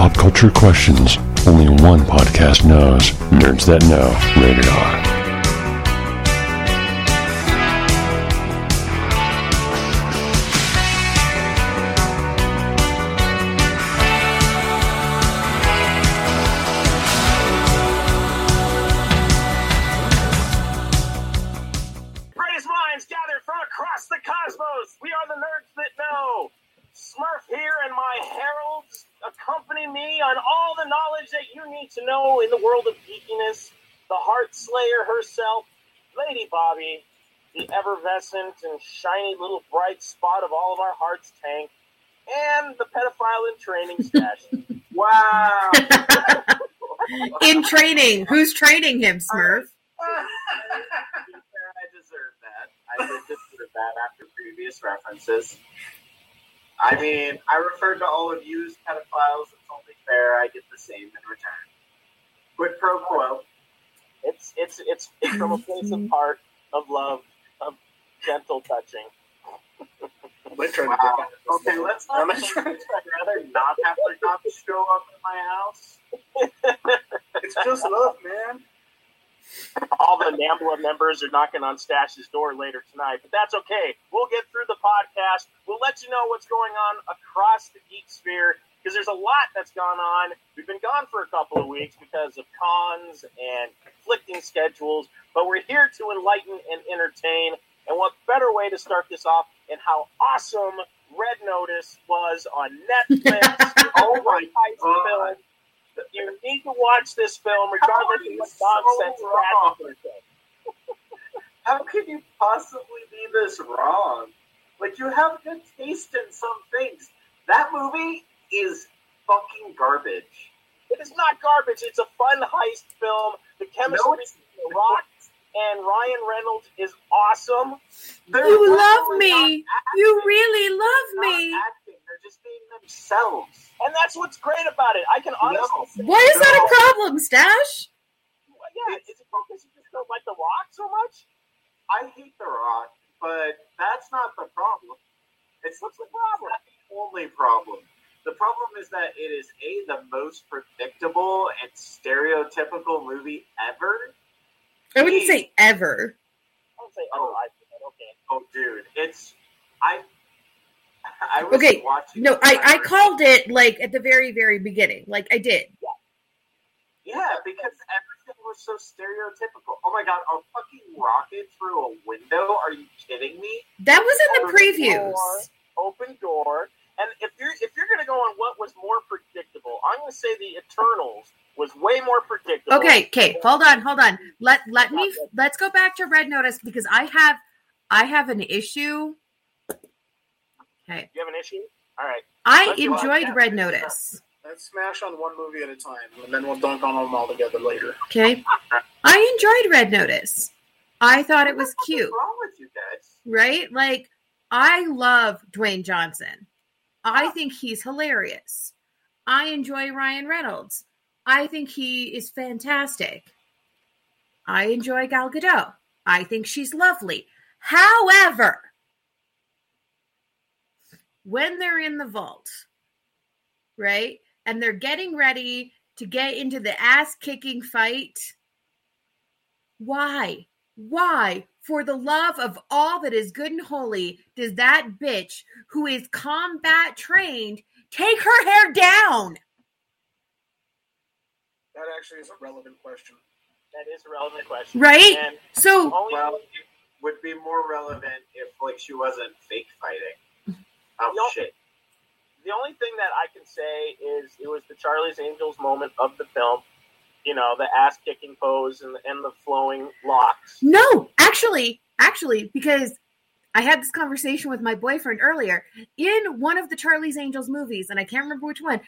pop culture questions only one podcast knows. Nerds That Know, rated R. Slayer herself, Lady Bobby, the effervescent and shiny little bright spot of all of our hearts tank, and the pedophile in training stash. wow. In training. Who's training him, Smurf? I deserve that. I did deserve that after previous references. I mean, I referred to all of you as pedophiles. It's only fair I get the same in return. Quid pro quo. It's it's it's, it's from a place of heart, of love, of gentle touching. They're trying to Wow. get. Okay, let's not. I'd rather not have the cops show up in my house. It's just love, man. all the NAMBLA members are knocking on Stash's door later tonight, but that's okay. We'll get through the podcast. We'll let you know what's going on across the geek sphere because there's a lot that's gone on. We've been gone for a couple of weeks because of cons and conflicting schedules, but we're here to enlighten and entertain. And what better way to start this off than how awesome Red Notice was on Netflix? oh my God. film. You need to watch this film regardless of what nonsense wrong? Brad says. How could you possibly be this wrong? Like, you have good taste in some things. That movie is fucking garbage. It is not garbage. It's a fun heist film. The chemistry No, it's- between Rock and Ryan Reynolds is awesome. They're You love me. You really love They're not me. acting. They're just being themselves. And that's what's great about it. I can honestly No. say, Why is that a problem, Stash? yeah, is it because you just don't like The Rock so much? I hate The Rock, but that's not the problem. It's What's the problem? not the only problem. The problem is that it is a the most predictable and stereotypical movie ever. I wouldn't say ever. I would say, Oh. oh, I but okay. Oh, dude, it's I. I was Okay, watching. No, I, I called it like at the very, very beginning. Like I did. Yeah, Yeah, because everything was so stereotypical. Oh my god, a fucking rocket through a window? Are you kidding me? That was in the previews. door, open door. And if you're if you're gonna go on what was more predictable, I'm gonna say the Eternals was way more predictable. Okay, okay, hold on, hold on. Let let me let's go back to Red Notice because I have I have an issue. Okay. You have an issue? All right. I Let's go on. enjoyed Red. Notice. Let's smash on one movie at a time, and then we'll dunk on them all together later. Okay. I enjoyed Red Notice. I thought it was cute. What's wrong with you guys? right? Like, I love Dwayne Johnson. I think he's hilarious. I enjoy Ryan Reynolds. I think he is fantastic. I enjoy Gal Gadot. I think she's lovely. However, when they're in the vault, right, and they're getting ready to get into the ass kicking fight, why? Why, for the love of all that is good and holy, does that bitch who is combat trained take her hair down? That actually is a relevant question. That is a relevant question. Right? And So, only Well, it would be more relevant if like she wasn't fake fighting. Oh No. shit! the only thing that I can say is it was the Charlie's Angels moment of the film. You know, the ass kicking pose and, and the flowing locks. no, actually, actually, because I had this conversation with my boyfriend earlier in one of the Charlie's Angels movies, and I can't remember which one,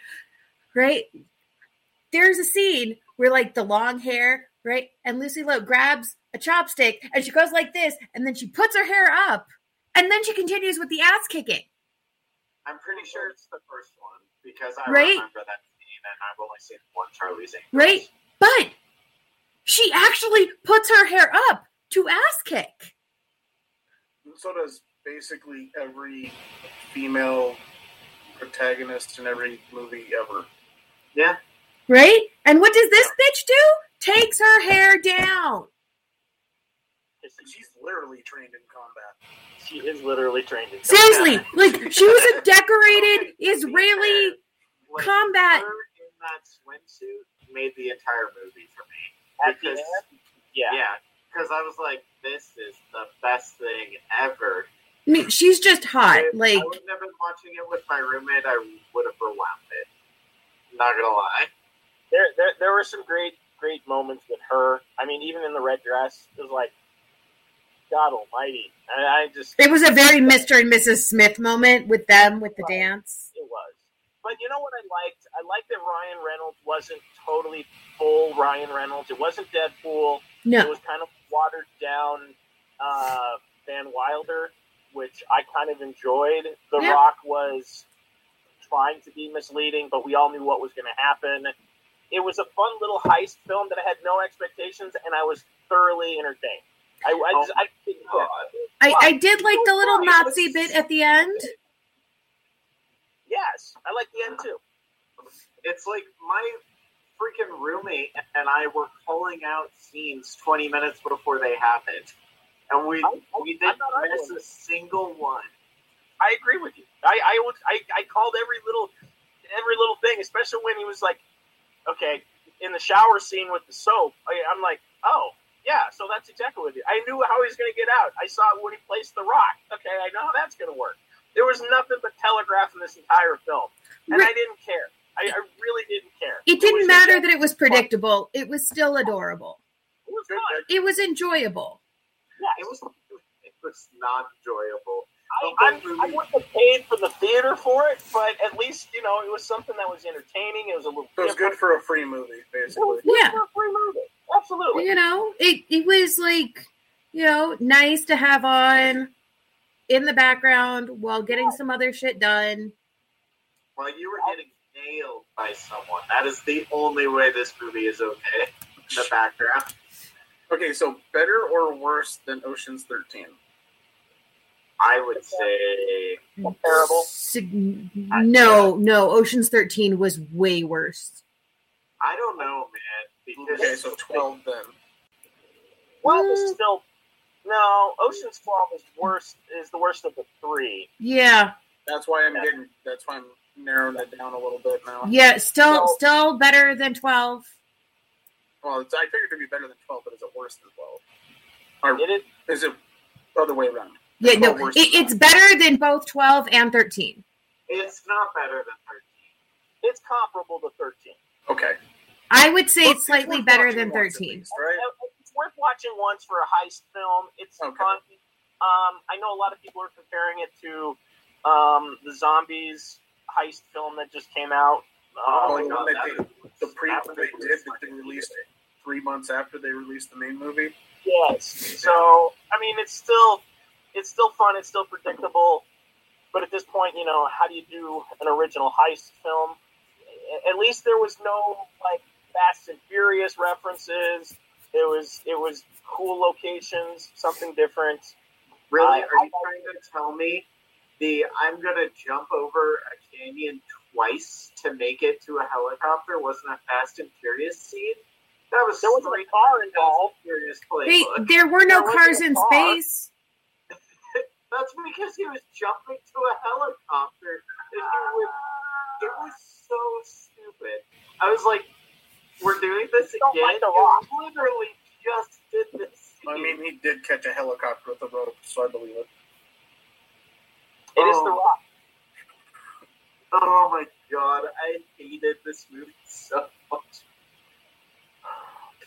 right? There's a scene where, like, the long hair, right? And Lucy Liu grabs a chopstick and she goes like this, and then she puts her hair up, and then she continues with the ass kicking. I'm pretty sure it's the first one because I Right? remember that scene and I've only seen one Charlie's Angels. Right? But she actually puts her hair up to ass kick. So does basically every female protagonist in every movie ever. Yeah. right? And what does this bitch do? Takes her hair down. She's literally trained in combat. She is literally trained in combat. Seriously, like she was a decorated Israeli Like, combat. her in that swimsuit made the entire movie for me. At the Because- end, yeah. Yeah, because I was like, this is the best thing ever. I mean, she's just hot. If Like, I wouldn't have been watching it with my roommate, I would have rewound it. Not gonna lie. There, there, there were some great, great moments with her. I mean, even in the red dress, it was like, God Almighty. I, I just, it was a very Mr. and Mrs. Smith moment with them with the dance. it was. But you know what I liked? I liked that Ryan Reynolds wasn't totally full Ryan Reynolds. It wasn't Deadpool. No. It was kind of watered down uh, Van Wilder, which I kind of enjoyed. The Yeah. Rock was trying to be misleading, but we all knew what was going to happen. It was a fun little heist film that I had no expectations, and I was thoroughly entertained. I, I, just, I didn't I, I did like the little Nazi bit at the end. Yes, I like the end too. It's like my freaking roommate and I were calling out scenes 20 minutes before they happened. And we, I- we didn't miss a single one. I agree with you. I I, would, I I called every little every little thing, especially when he was like, okay, in the shower scene with the soap. I, I'm like, oh yeah, so that's exactly what it is. I knew how he was going to get out. I saw when he placed the rock. Okay, I know how that's going to work. There was nothing but telegraph in this entire film, and Right. I didn't care. I, I really didn't care. It didn't was matter that it was predictable. It was still adorable. It was fun. It was enjoyable. Yeah, It was, it was not enjoyable. I, I, I wouldn't have paid for the theater for it, but at least you know it was something that was entertaining. It was a little. It was different. good for a free movie, basically. Yeah. for a free movie. Absolutely. You know, it it was like, you know, nice to have on in the background while getting some other shit done. While you were getting nailed by someone, that is the only way this movie is okay. In the background. Okay, so better or worse than Ocean's Thirteen? I would say Terrible. Sig- no, no, Ocean's 13 was way worse. I don't know, man. Because Okay, so twelve then. Twelve Mm. is still no. Ocean's Twelve is worst. Is the worst of the three. Yeah. That's why I'm getting. That's why I'm narrowing it down a little bit now. Yeah, still So- still better than 12. Well, it's, I figured it'd be better than twelve, but is it worse than twelve? Or It is. is it the other way around? Yeah, no, it, it's better than both 12 and 13. it's not better than 13. It's comparable to thirteen. Okay. I would say Well, it's slightly better than 13. least, right? Worth watching once for a heist film. It's Okay. fun. Um, I know a lot of people are comparing it to um, the zombies heist film that just came out. Oh, that that they, was- the pre that they did that they released amazing. three months after they released the main movie. Yes. So I mean, it's still it's still fun. It's still predictable. But at this point, you know, how do you do an original heist film? At least there was no like Fast and Furious references. It was it was cool locations, something different. Really? I- Are you trying to tell me the I'm gonna jump over a canyon twice to make it to a helicopter wasn't a Fast and Furious scene? That was There wasn't a car involved. and Furious Hey, playbook. there were no There cars in car. space. That's because he was jumping to a helicopter. And he was, it was so stupid. I was like, "We're doing this Don't again." like The You literally just did this. I mean, he did catch a helicopter with a rope, so I believe it. It is Oh. the rock. oh my god, I hated this movie so much.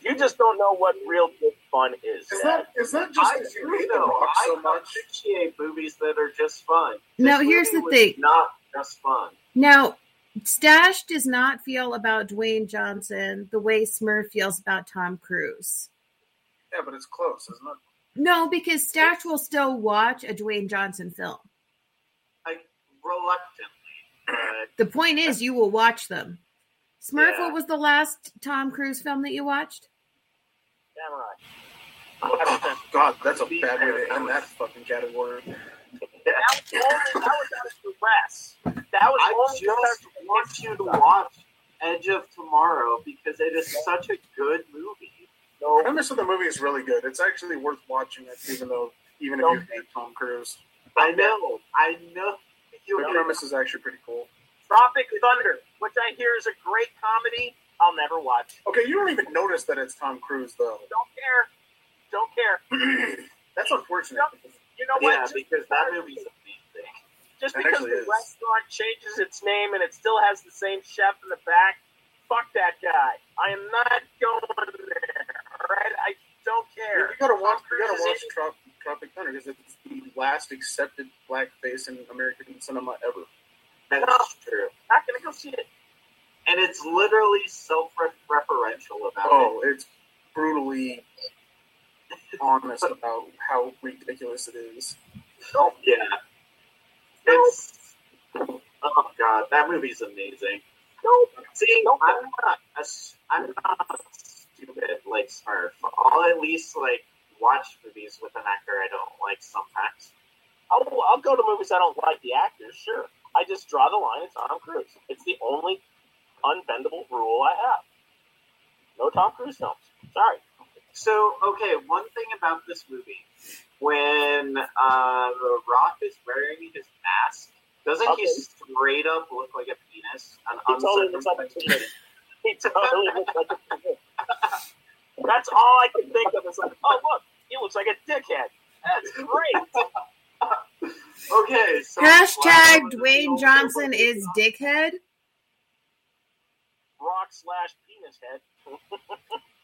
You just don't know what real good fun is. Is Dad. that is that just I because you do hate the rock so I much? appreciate movies that are just fun. Now, here's movie the was thing. Not just fun. Now, Stash does not feel about Dwayne Johnson the way Smurf feels about Tom Cruise. Yeah, but it's close, isn't it? No, because Stash will still watch a Dwayne Johnson film. Like reluctantly. But The point is, you will watch them. Smurf, Yeah. what was the last Tom Cruise film that you watched? Samurai. Oh, God, that's a bad way to end that fucking category. That was only that was out of duress. That was I only just want you to watch Edge of Tomorrow because it is such a good movie. No, The No, premise of the movie is really good. It's actually worth watching it, even though even if you hate Tom Cruise. I know, I know. You The premise is actually pretty cool. Tropic Thunder, which I hear is a great comedy. I'll never watch. Okay, you don't even notice that it's Tom Cruise though. Don't care. Don't care. That's unfortunate. You know what? yeah, because that movie's amazing. just because the is. restaurant changes its name and it still has the same chef in the back, fuck that guy. I am not going there. All right, I don't You care. gotta watch. You gotta watch Trop- Tropic Thunder because it's the last accepted blackface in American cinema ever. That's true. Not gonna go see it. And it's literally self-referential about oh, it. Oh, it's brutally honest about how ridiculous it is. Oh. Yeah. It's oh god, that movie's amazing. no. See, I'm not a I'm not stupid like Smurf. I'll at least like watch movies with an actor I don't like sometimes. I'll, I'll go to movies I don't like the actors. Sure, I just draw the line at Tom Cruise. It's the only unbendable rule I have. No Tom Cruise films. Sorry. So, okay, one thing about this movie, when uh, The Rock is wearing his mask, doesn't Okay. he straight up look like a penis? An He totally looks like a uncircumcised penis. He totally looks like a penis. That's all I can think of. Is like, oh look, he looks like a dickhead. That's great. Okay, so Hashtag Dwayne Johnson is dickhead. Rock slash penis head.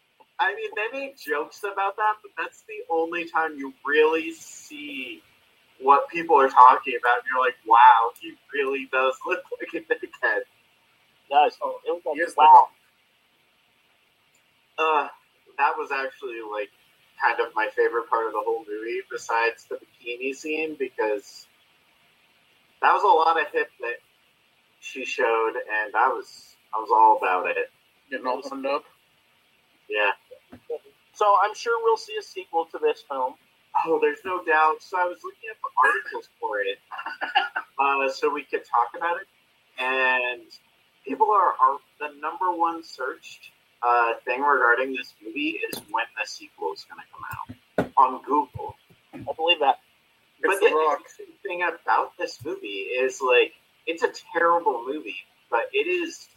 I mean, they make jokes about that, but that's the only time you really see what people are talking about. And you're like, wow, he really does look like a dickhead. Does it looks like He is the wow. Uh, that was actually like kind of my favorite part of the whole movie, besides the bikini scene, because that was a lot of hip that she showed, and I was I was all about it. Getting all horned up. Yeah. So I'm sure we'll see a sequel to this film. Oh, there's no doubt. So I was looking up articles for it, uh, so we could talk about it. And people are, are the number one searched uh, thing regarding this movie is when the sequel is going to come out on Google. I believe that. But the The interesting thing about this movie is like it's a terrible movie, but it is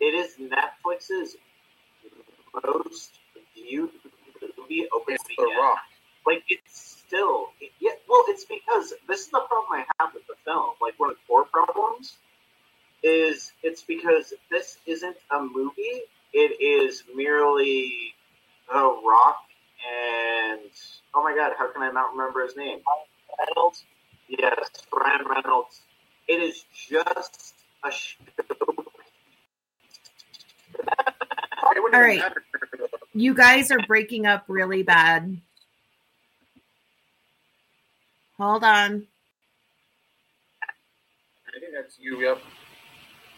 it is Netflix's most viewed movie opening It's weekend. Rock. Like it's still it, yeah. Well, it's because this is the problem I have with the film. Like one of the core problems is it's because this isn't a movie. It is merely The Rock and oh my god, how can I not remember his name? Reynolds. Yes, Ryan Reynolds. It is just a show. It wouldn't All matter. You guys are breaking up really bad. Hold on. I think that's you. Yep.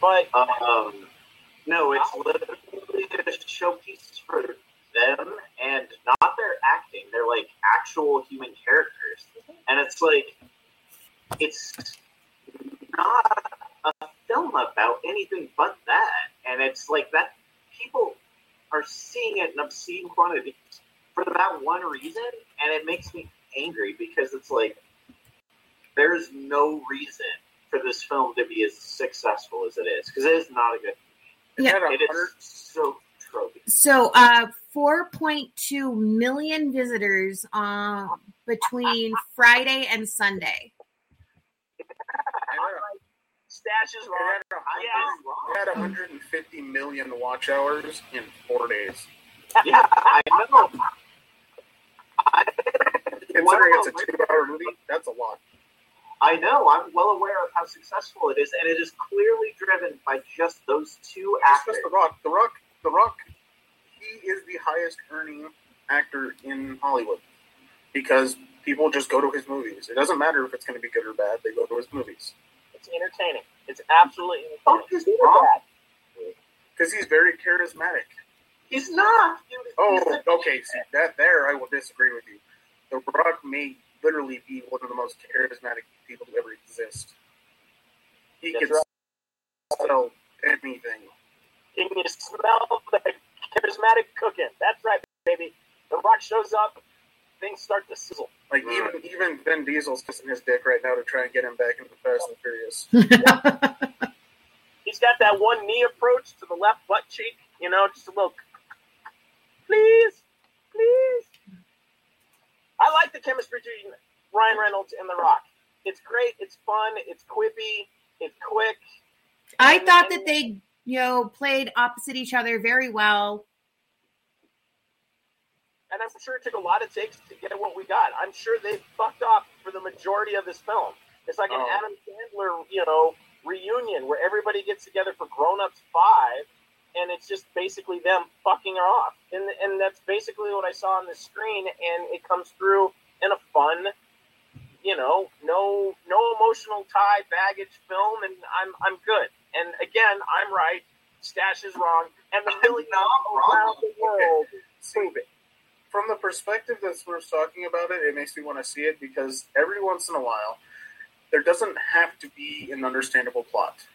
But Um, no, it's literally a showpiece for them and not their acting. They're like actual human characters. And it's like, it's not a film about anything but that. And it's like that people are seeing it in obscene quantities for that one reason. And it makes me angry because it's like, there's no reason for this film to be as successful as it is because it is not a good movie. Yeah. it is so trophy. So, uh, 4.2 million visitors um, between Friday and Sunday. Stashes It wrong. had, Yeah. it had 150 million watch hours in four days. Yeah, I know. Considering it's a two-hour movie, that's a lot. I know. I'm well aware of how successful it is, and it is clearly driven by just those two It's actors. just The Rock. The Rock. The Rock. He is the highest earning actor in Hollywood because people just go to his movies. It doesn't matter if it's going to be good or bad. They go to his movies It's entertaining. It's absolutely Oh, entertaining. he's Good or wrong. bad. because he's very charismatic. He's not. Oh, okay. See, that there, I will disagree with you. The Rock may literally be one of the most charismatic people to ever exist. He That's could right. sell anything. Can you smell the charismatic cooking? That's right, baby. The Rock shows up, things start to sizzle. Like even even Vin Diesel's kissing his dick right now to try and get him back into Fast and Furious. He's got that one knee approach to the left butt cheek, you know, just a little. Please, please. I like the chemistry between Ryan Reynolds and The Rock. It's great. It's fun. It's quippy. It's quick. I thought that they, you know, played opposite each other very well. And I'm sure it took a lot of takes to get what we got. I'm sure they fucked up for the majority of this film. It's like an Oh. Adam Sandler, you know, reunion where everybody gets together for Grown Ups Five, and it's just basically them fucking her off, and and that's basically what I saw on the screen, and it comes through in a fun, you know, no no emotional tie baggage film, and I'm I'm good. And again, I'm right. Stash is wrong, and the millions not around the world prove it. From the perspective that we're talking about it, it makes me want to see it because every once in a while, there doesn't have to be an understandable plot.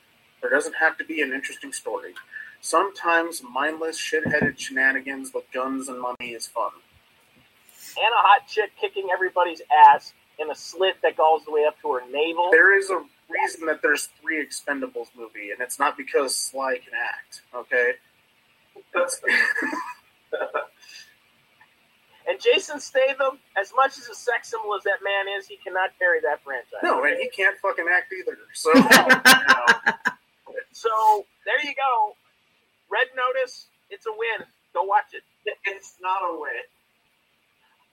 There doesn't have to be an interesting story. Sometimes mindless, shit-headed shenanigans with guns and money is fun. and a hot chick kicking everybody's ass in a slit that goes the way up to her navel. There is a reason that there's three Expendables movie, and it's not because Sly can act. Okay, That's- And Jason Statham, as much as a sex symbol as that man is, he cannot carry that franchise. no, and he can't fucking act either. So So there you go. Red Notice, it's a win. Go watch it. It's not a win.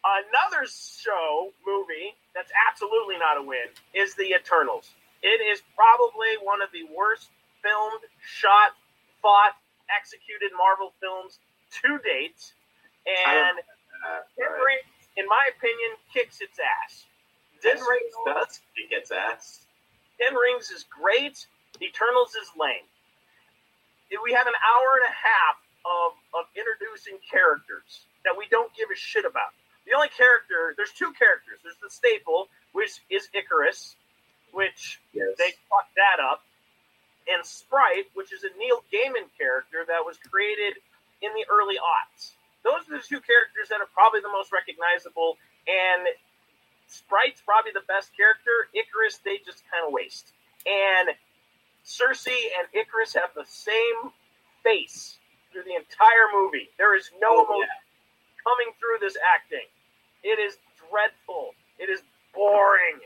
Another show movie that's absolutely not a win is The Eternals. It is probably one of the worst filmed, shot, fought, executed Marvel films to date. And Ten right. Rings, in my opinion, kicks its ass. Ten This Rings does kick its ass. Ten Rings is great. Eternals is lame. If We have an hour and a half of, of introducing characters that we don't give a shit about. The only character, there's two characters. There's the staple, which is Ikaris, which Yes. they fucked that up, and Sprite, which is a Neil Gaiman character that was created in the early aughts. Those are the two characters that are probably the most recognizable, and Sprite's probably the best character. Ikaris, they just kind of waste. And Sersi and Ikaris have the same face through the entire movie. There is no Oh, emotion coming through this acting. It is dreadful. It is boring.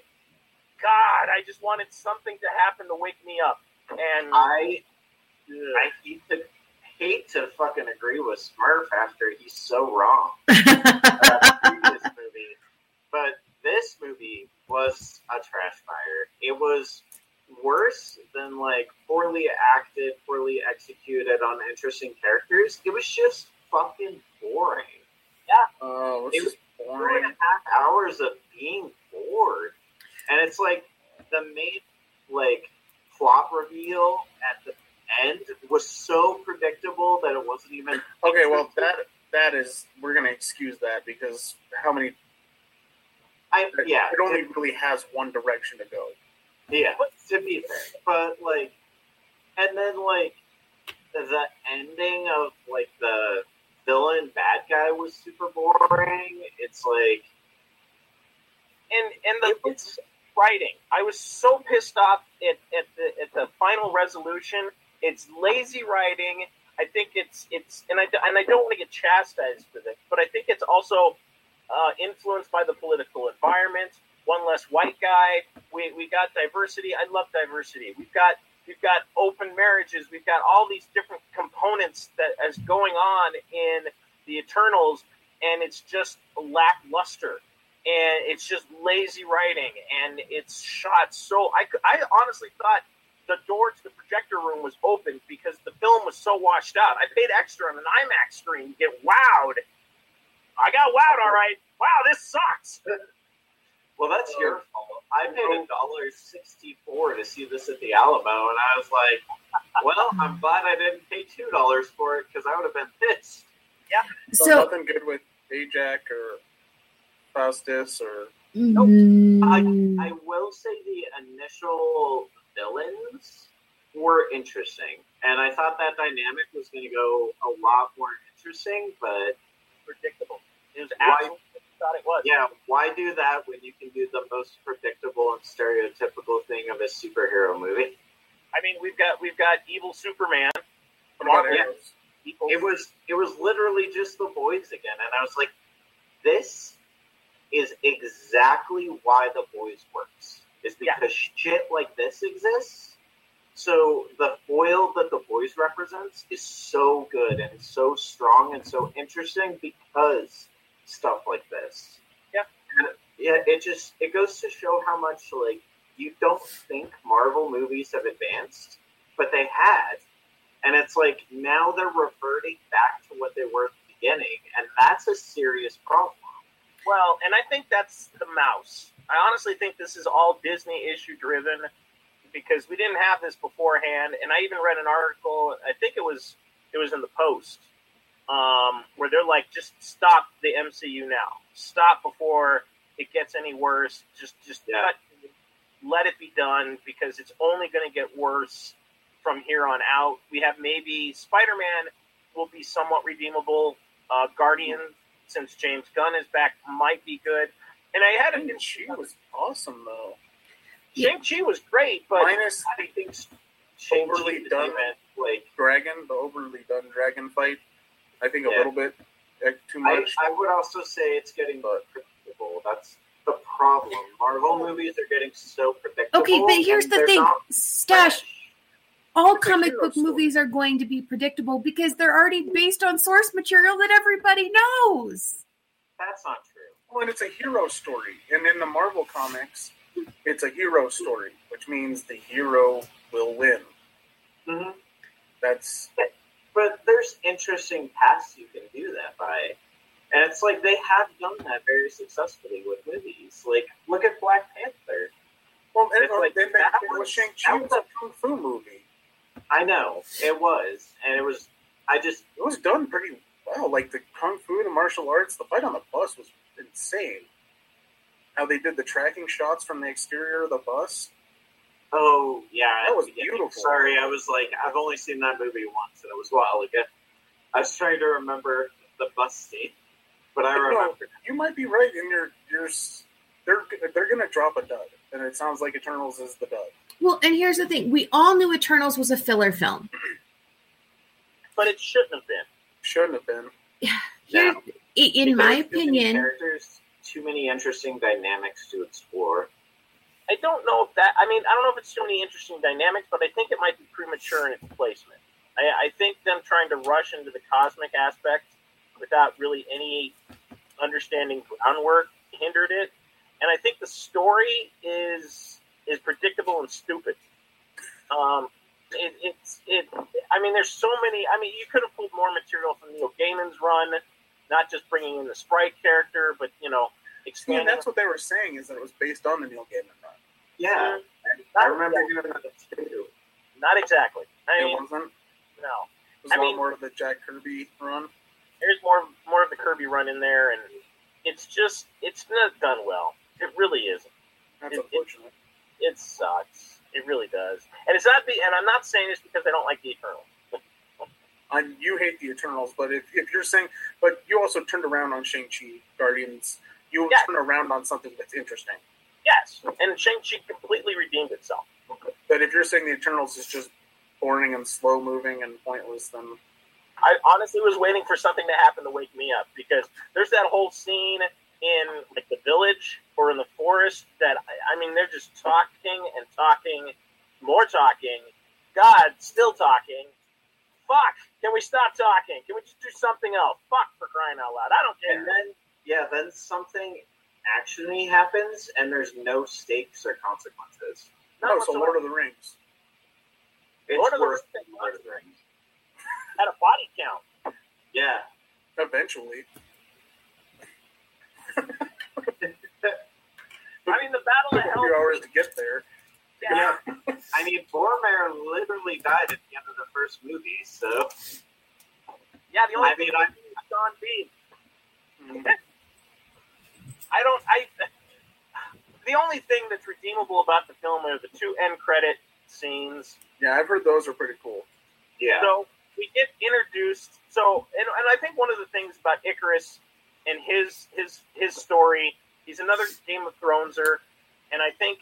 God, I just wanted something to happen to wake me up. And I I hate to hate to fucking agree with Smurf after he's so wrong. about the previous movie, but this movie was a trash fire. It was worse than like poorly acted, poorly executed, uninteresting characters. It was just fucking boring. Yeah. Oh, It was just boring. a half hours of being bored, and it's like the main like plot reveal at the end was so predictable that it wasn't even Okay, well that that is we're gonna excuse that because how many? I yeah it only really has one direction to go. Yeah, to be fair, but like, and then like the ending of like the villain bad guy was super boring. It's like and and the it's writing. I was so pissed off at, at the at the final resolution. It's lazy writing. I think it's it's and I and I don't want to get chastised for this, but I think it's also uh, influenced by the political environment. One less white guy. We we got diversity. I love diversity. We've got we've got open marriages. We've got all these different components that is going on in the Eternals, and it's just lackluster and it's just lazy writing and it's shot so I, I honestly thought the door to the projector room was open because the film was so washed out. I paid extra on an imax screen to get wowed. I got wowed all right. Wow this sucks. Well, that's your fault. I paid a dollar sixty-four to see this at the Alamo, and I was like, "Well, I'm glad I didn't pay two dollars for it because I would have been pissed." So, so nothing good with Ajak or Faustus or mm, I will say the initial villains were interesting, and I thought that dynamic was going to go a lot more interesting. But Predictable. It was Why- absolutely thought it was. yeah, why do that when you can do the most predictable and stereotypical thing of a superhero movie? I mean, we've got we've got evil Superman. Yeah. Evil, It was it was literally just the boys again, and I was like, this is exactly why the boys works. Is because shit like this exists. So the foil that the boys represents is so good and so strong and so interesting because stuff like this. Yeah. And, yeah, it just it goes to show how much like you don't think Marvel movies have advanced, but they had. And it's like now they're reverting back to what they were at the beginning, and that's a serious problem. Well, and I think that's the mouse. I honestly think this is all Disney issue driven because we didn't have this beforehand. And I even read an article. I think it was it was in the Post um, where they're like, just stop the MCU now. Stop before it gets any worse. Just just Yeah. cut, let it be done because it's only going to get worse from here on out. We have maybe Spider Man will be somewhat redeemable. Uh, Guardian, since James Gunn is back, might be good. And I had a She was awesome though. Shang Chi was great, but Minus I think Shang-Chi Overly done. even, like dragon, the overly done dragon fight. I think a Yeah. little bit eh, too much. I would also say it's getting predictable. That's the problem. Marvel movies are getting so predictable. Okay, but here's the thing, not Stash. Fresh. All It's comic book story. movies are going to be predictable because they're already based on source material that everybody knows. That's not true. Well, and it's a hero story, and in the Marvel comics, it's a hero story, which means the hero will win. hmm That's But there's interesting paths you can do that by. And it's like they have done that very successfully with movies. Like, look at Black Panther. well, and It's like then that that was was- Shang Chi that was was a kung fu movie. I know it was, and it was. I just It was done pretty well. Like the kung fu, the martial arts, the fight on the bus was insane. How they did the tracking shots from the exterior of the bus. Oh yeah, That was beautiful. Sorry, I was like, I've only seen that movie once, and it was a while ago. I was trying to remember the bus scene, but I No, remember. you might be right in your your. They're they're gonna drop a dud, and it sounds like Eternals is the dud. Well, and here's the thing: we all knew Eternals was a filler film. but it shouldn't have been. Shouldn't have been. Here, i- in my Because too many opinion, characters, too many interesting dynamics to explore. I don't know if that. I mean, I don't know if it's too many interesting dynamics, but I think it might be premature in its placement. I, I think them trying to rush into the cosmic aspect without really any understanding groundwork hindered it. And I think the story is is predictable and stupid. Um, it, it's it. I mean, there's so many. I mean, you could have pulled more material from Neil Gaiman's run, not just bringing in the sprite character, but you know, Yeah, that's what they were saying is that it was based on the Neil Gaiman run. Yeah, I remember doing that too. Not exactly. I It mean, wasn't. no. It was I a lot mean- more of the Jack Kirby run. There's more more of the Kirby run in there, and it's just it's not done well. It really isn't. That's It- it- unfortunate. It sucks. It really does. And it's not the. And I'm not saying this because I don't like the Eternals. I, you hate the Eternals, but if, if you're saying, but you also turned around on Shang Chi, Guardians. You Yeah. turn around on something that's interesting. Yes, and Shang Chi completely redeemed itself. But if you're saying the Eternals is just boring and slow moving and pointless, then I honestly was waiting for something to happen to wake me up because there's that whole scene in like the village or in the forest that I- I mean they're just talking and talking, more talking. God, still talking. Fuck! Can we stop talking? Can we just do something else? Fuck for crying out loud! I don't care. And then, yeah, then something actiony happens, and there's no stakes or consequences. Not no. So whatsoever. Lord of the Rings. It's Lord of the Rings than Lord of the Rings. had a body count. Yeah, Eventually, I mean, the battle took of a hell. few hours to get there. Yeah, I mean, Boromir literally died at the end of the first movie, so yeah. The only I mean, thing I- is Sean Bean. Mm. I don't. I. The only thing that's redeemable about the film are the two end credit scenes. Yeah, I've heard those are pretty cool. Yeah. So we get introduced. So, and, and I think one of the things about Ikaris and his his his story, he's another Game of Throneser, and I think,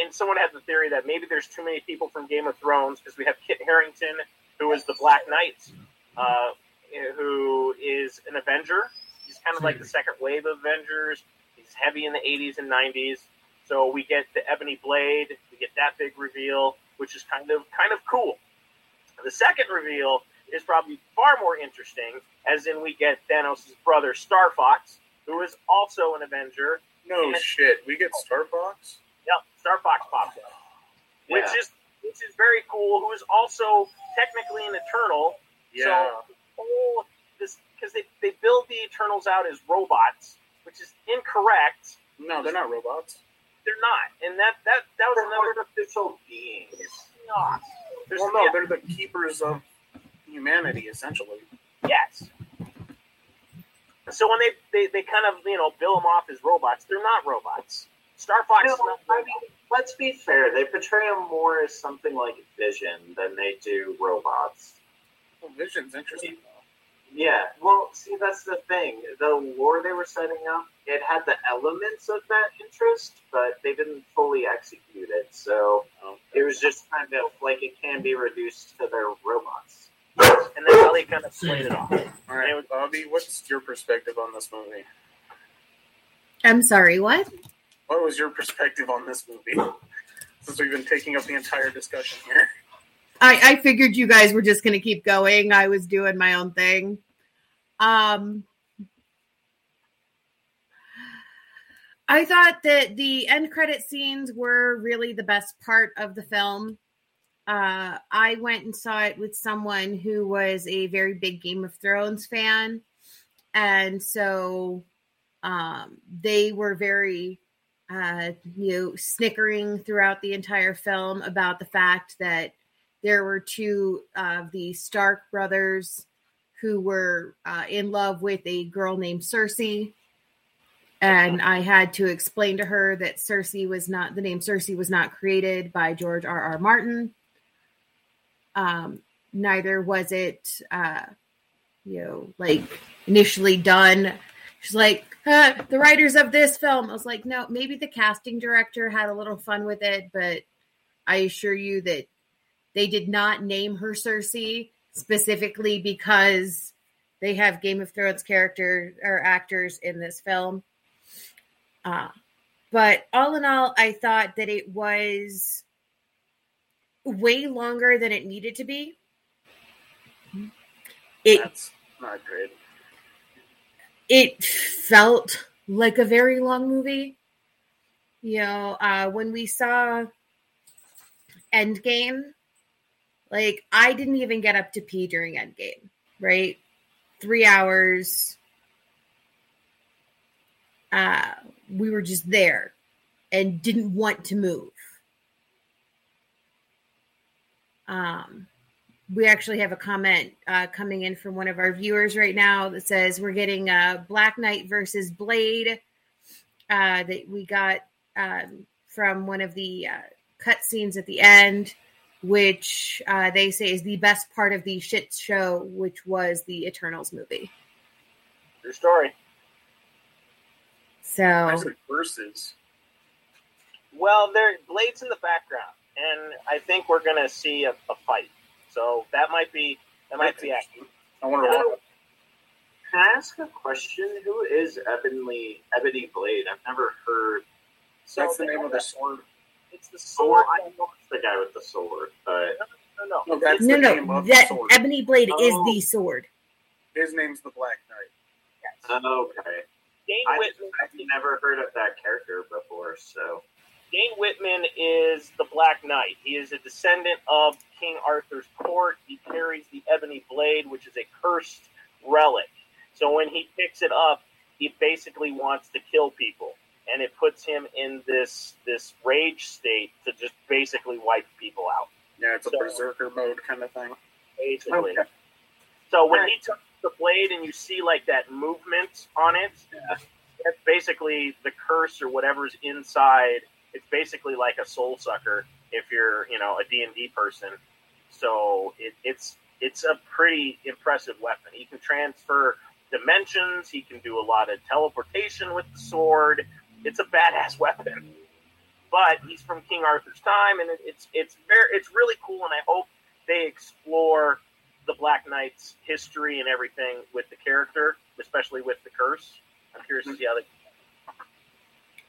and someone had the theory that maybe there's too many people from Game of Thrones because we have Kit Harington, who is the Black Knight, uh, who is an Avenger. He's kind of like the second wave of Avengers. He's heavy in the 80s and 90s. So we get the Ebony Blade. We get that big reveal, which is kind of kind of cool. The second reveal is probably far more interesting, as in we get Thanos' brother Star Fox, who is also an Avenger. No Yeah. shit, we get Star Fox. Yep, Star Fox pops up, which is which is very cool. Who is also technically an Eternal. Yeah, Oh, this because they they build the Eternals out as robots, which is incorrect. no, they're not robots. They're not, and that that that was They're another. artificial beings. not. There's, Well, no, yeah, they're the keepers of humanity, essentially. yes. So when they, they, they kind of you know bill them off as robots, they're not robots. Star Fox No. I mean, let's be fair. They portray them more as something like Vision than they do robots. Well, Vision's interesting. though. Yeah, well, see, that's the thing. The lore they were setting up, it had the elements of that interest, but they didn't fully execute it. So Oh, it was just kind of like it can be reduced to their robots. And that's how they kind of played it off. All right, Bobby, what's your perspective on this movie? I'm sorry, what? What was your perspective on this movie? Since we've been taking up the entire discussion here. I, I figured you guys were just going to keep going. I was doing my own thing. Um, I thought that the end credit scenes were really the best part of the film. Uh, I went and saw it with someone who was a very big Game of Thrones fan. And so um, they were very, uh, you know, snickering throughout the entire film about the fact that there were two of the Stark brothers who were uh, in love with a girl named Sersi. And I had to explain to her that Cersei was not the name Cersei was not created by George R. R. Martin. Um, neither was it, uh, you know, like initially done. She's like, uh, the writers of this film. I was like, no, maybe the casting director had a little fun with it, but I assure you that they did not name her Sersi specifically because they have Game of Thrones characters or actors in this film. Uh, but all in all, I thought that it was way longer than it needed to be. It That's not great. it felt like a very long movie. You know, uh, when we saw Endgame, like I didn't even get up to pee during Endgame, right? Three hours. Uh, we were just there and didn't want to move. Um, we actually have a comment uh, coming in from one of our viewers right now that says we're getting uh, Black Knight versus Blade uh, that we got um, from one of the uh, cut scenes at the end, which uh, they say is the best part of the shit show, which was the Eternals movie. True story. So versus. Well, there Blade's in the background, and I think we're gonna see a, a fight. So that might be that might be accurate. I wonder what. Can I ask a question? Who is Ebony Ebony Blade? I've never heard. So That's the name of the sword. It's the Oh, sword. I know it's the guy with the sword, but No, no, No, that's no, the name no, that. Ebony Blade is Oh. the sword. His name's the Black Knight. yes. okay. Dane I, I've never heard of that character before, so Dane Whitman is the Black Knight. He is a descendant of King Arthur's court. He carries the ebony blade, which is a cursed relic. So when he picks it up, he basically wants to kill people, and it puts him in this this rage state to just basically wipe people out. Yeah, it's a berserker mode kind of thing. Basically. Okay. So when he took the blade and you see like that movement on it, that's basically the curse or whatever's inside. It's basically like a soul sucker, if you're you know a D and D person. So it, it's it's a pretty impressive weapon. He can transfer dimensions. He can do a lot of teleportation with the sword. It's a badass weapon. But he's from King Arthur's time, and it, it's it's very it's really cool. And I hope they explore the Black Knight's history and everything with the character, especially with the curse. I'm curious to mm-hmm. see how they.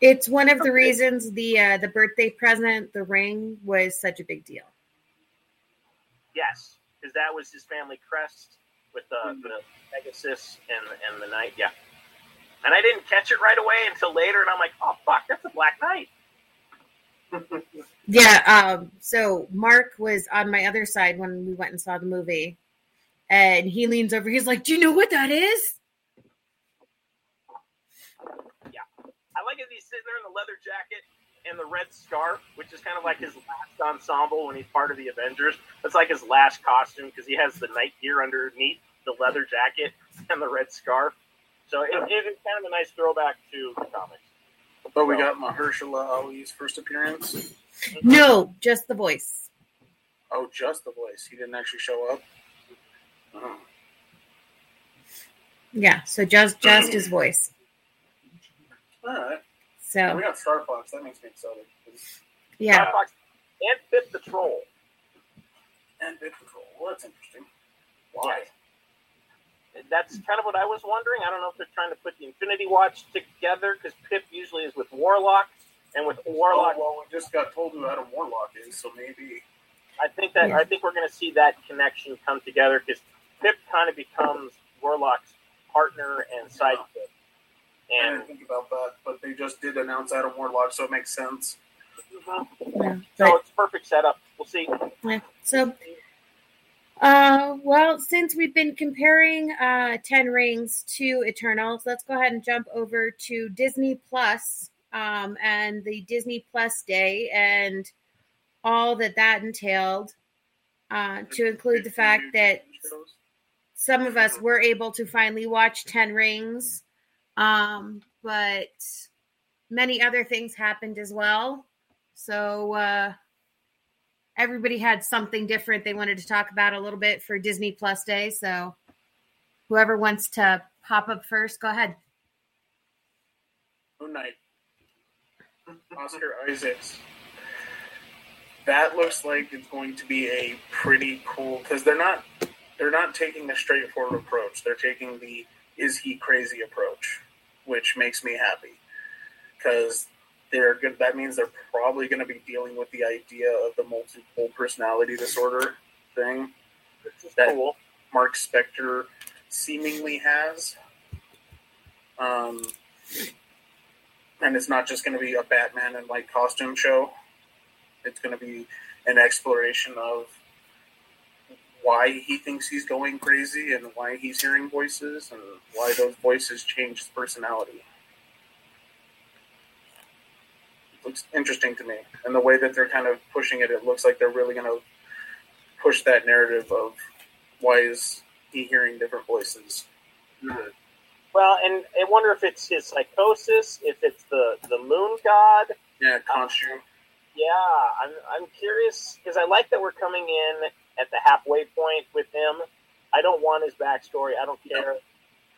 It's one of the reasons the uh, the birthday present, the ring, was such a big deal. Yes, because that was his family crest with the, the Pegasus and and the knight. Yeah, and I didn't catch it right away until later, and I'm like, oh fuck, that's a Black Knight. Yeah. Um, so Mark was on my other side when we went and saw the movie, and he leans over. He's like, "Do you know what that is?" I like it. He's sitting there in the leather jacket and the red scarf, which is kind of like his mhm. last ensemble when he's part of the Avengers. That's like his last costume because he has the knight gear underneath the leather jacket and the red scarf. So it, it is kind of a nice throwback to the comics. But we got Mahershala Ali's first appearance. Mm-hmm. No, just the voice. Oh, just the voice. He didn't actually show up. Oh. Yeah. So just just his voice. All right. So We got Star Fox. That makes me excited. yeah. Starfox and Pip the Troll. And Big Patrol. Well, that's interesting. Why? That's kind of what I was wondering. I don't know if they're trying to put the Infinity Watch together because Pip usually is with Warlock, and with Oh, Warlock, well, we just got told who Adam Warlock is, so maybe. I think that Yeah. I think we're going to see that connection come together because Pip kind of becomes Warlock's partner and sidekick. I And didn't think about that, but they just did announce Adam Warlock, so it makes sense. yeah. so But it's perfect setup. We'll see. Yeah. So, uh, well, since we've been comparing uh, Ten Rings to Eternals, let's go ahead and jump over to Disney Plus um, and the Disney Plus Day and all that that entailed. Uh, to include the fact that some of us were able to finally watch Ten Rings, um, but many other things happened as well. So uh, everybody had something different they wanted to talk about a little bit for Disney Plus Day. So whoever wants to pop up first, go ahead. Moon Knight. Oscar Isaacs. That looks like it's going to be a pretty cool because they're not they're not taking a straightforward approach. They're taking the is he crazy approach, which makes me happy because they're good. That means they're probably going to be dealing with the idea of the multiple personality disorder thing That- cool. Mark Spector seemingly has. Um, and it's not just going to be a Batman and like costume show. It's going to be an exploration of why he thinks he's going crazy and why he's hearing voices and why those voices change his personality. It looks interesting to me. And the way that they're kind of pushing it, it looks like they're really going to push that narrative of why is he hearing different voices. Mm-hmm. Well, and I wonder if it's his psychosis, if it's the the moon god. Yeah, Khonshu. Yeah, I'm I'm curious because I like that we're coming in at the halfway point with him. I don't want his backstory. I don't care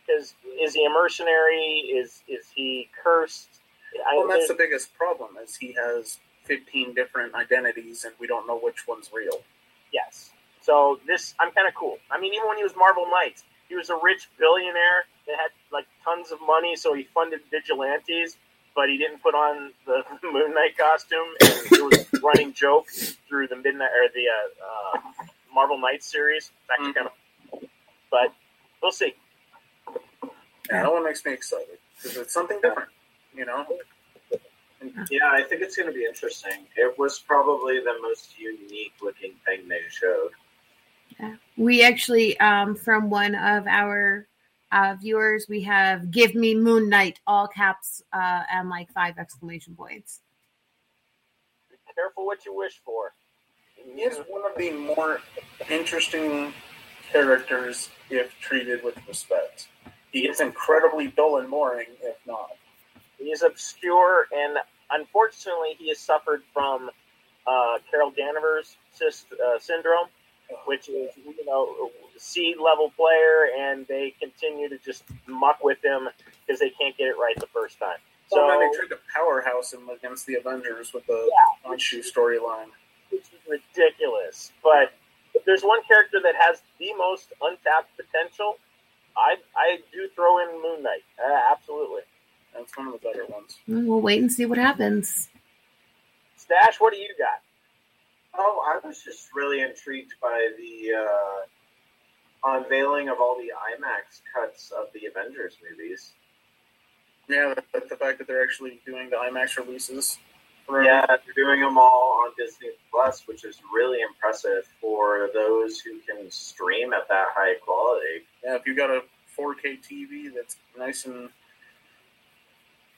because is he a mercenary? Is is he cursed? I, Well, that's the biggest problem is he has 15 different identities and we don't know which one's real. Yes. So this, I'm kind of cool. I mean, even when he was Marvel Knights, he was a rich billionaire that had like tons of money, so he funded vigilantes, but he didn't put on the Moon Knight costume. And it was a running joke through the midnight or the uh, uh, Marvel Knights series. It's actually kind of, but we'll see. Yeah, that one makes me excited because it's something different, you know? Yeah, I think it's going to be interesting. It was probably the most unique looking thing they showed. We actually, um, from one of our uh, viewers, we have "Give me Moon Knight" all caps uh, and like five exclamation points. Be careful what you wish for. He is one of the more interesting characters if treated with respect. He is incredibly dull and boring if not. He is obscure, and unfortunately, he has suffered from uh, Carol Danvers cyst, uh, syndrome, which is you know C level player, and they continue to just muck with him because they can't get it right the first time. So So then they tried to powerhouse him against the Avengers with the Yeah. Khonshu storyline. which is ridiculous. But if there's one character that has the most untapped potential, I I do throw in Moon Knight. Uh, absolutely. That's one of the better ones. We'll wait and see what happens. Stash, what do you got? Oh, I was just really intrigued by the uh, unveiling of all the IMAX cuts of the Avengers movies. Yeah, the, the fact that they're actually doing the IMAX releases. For Yeah, they're doing them all on Disney Plus, which is really impressive for those who can stream at that high quality. yeah. If you've got a 4K TV that's nice and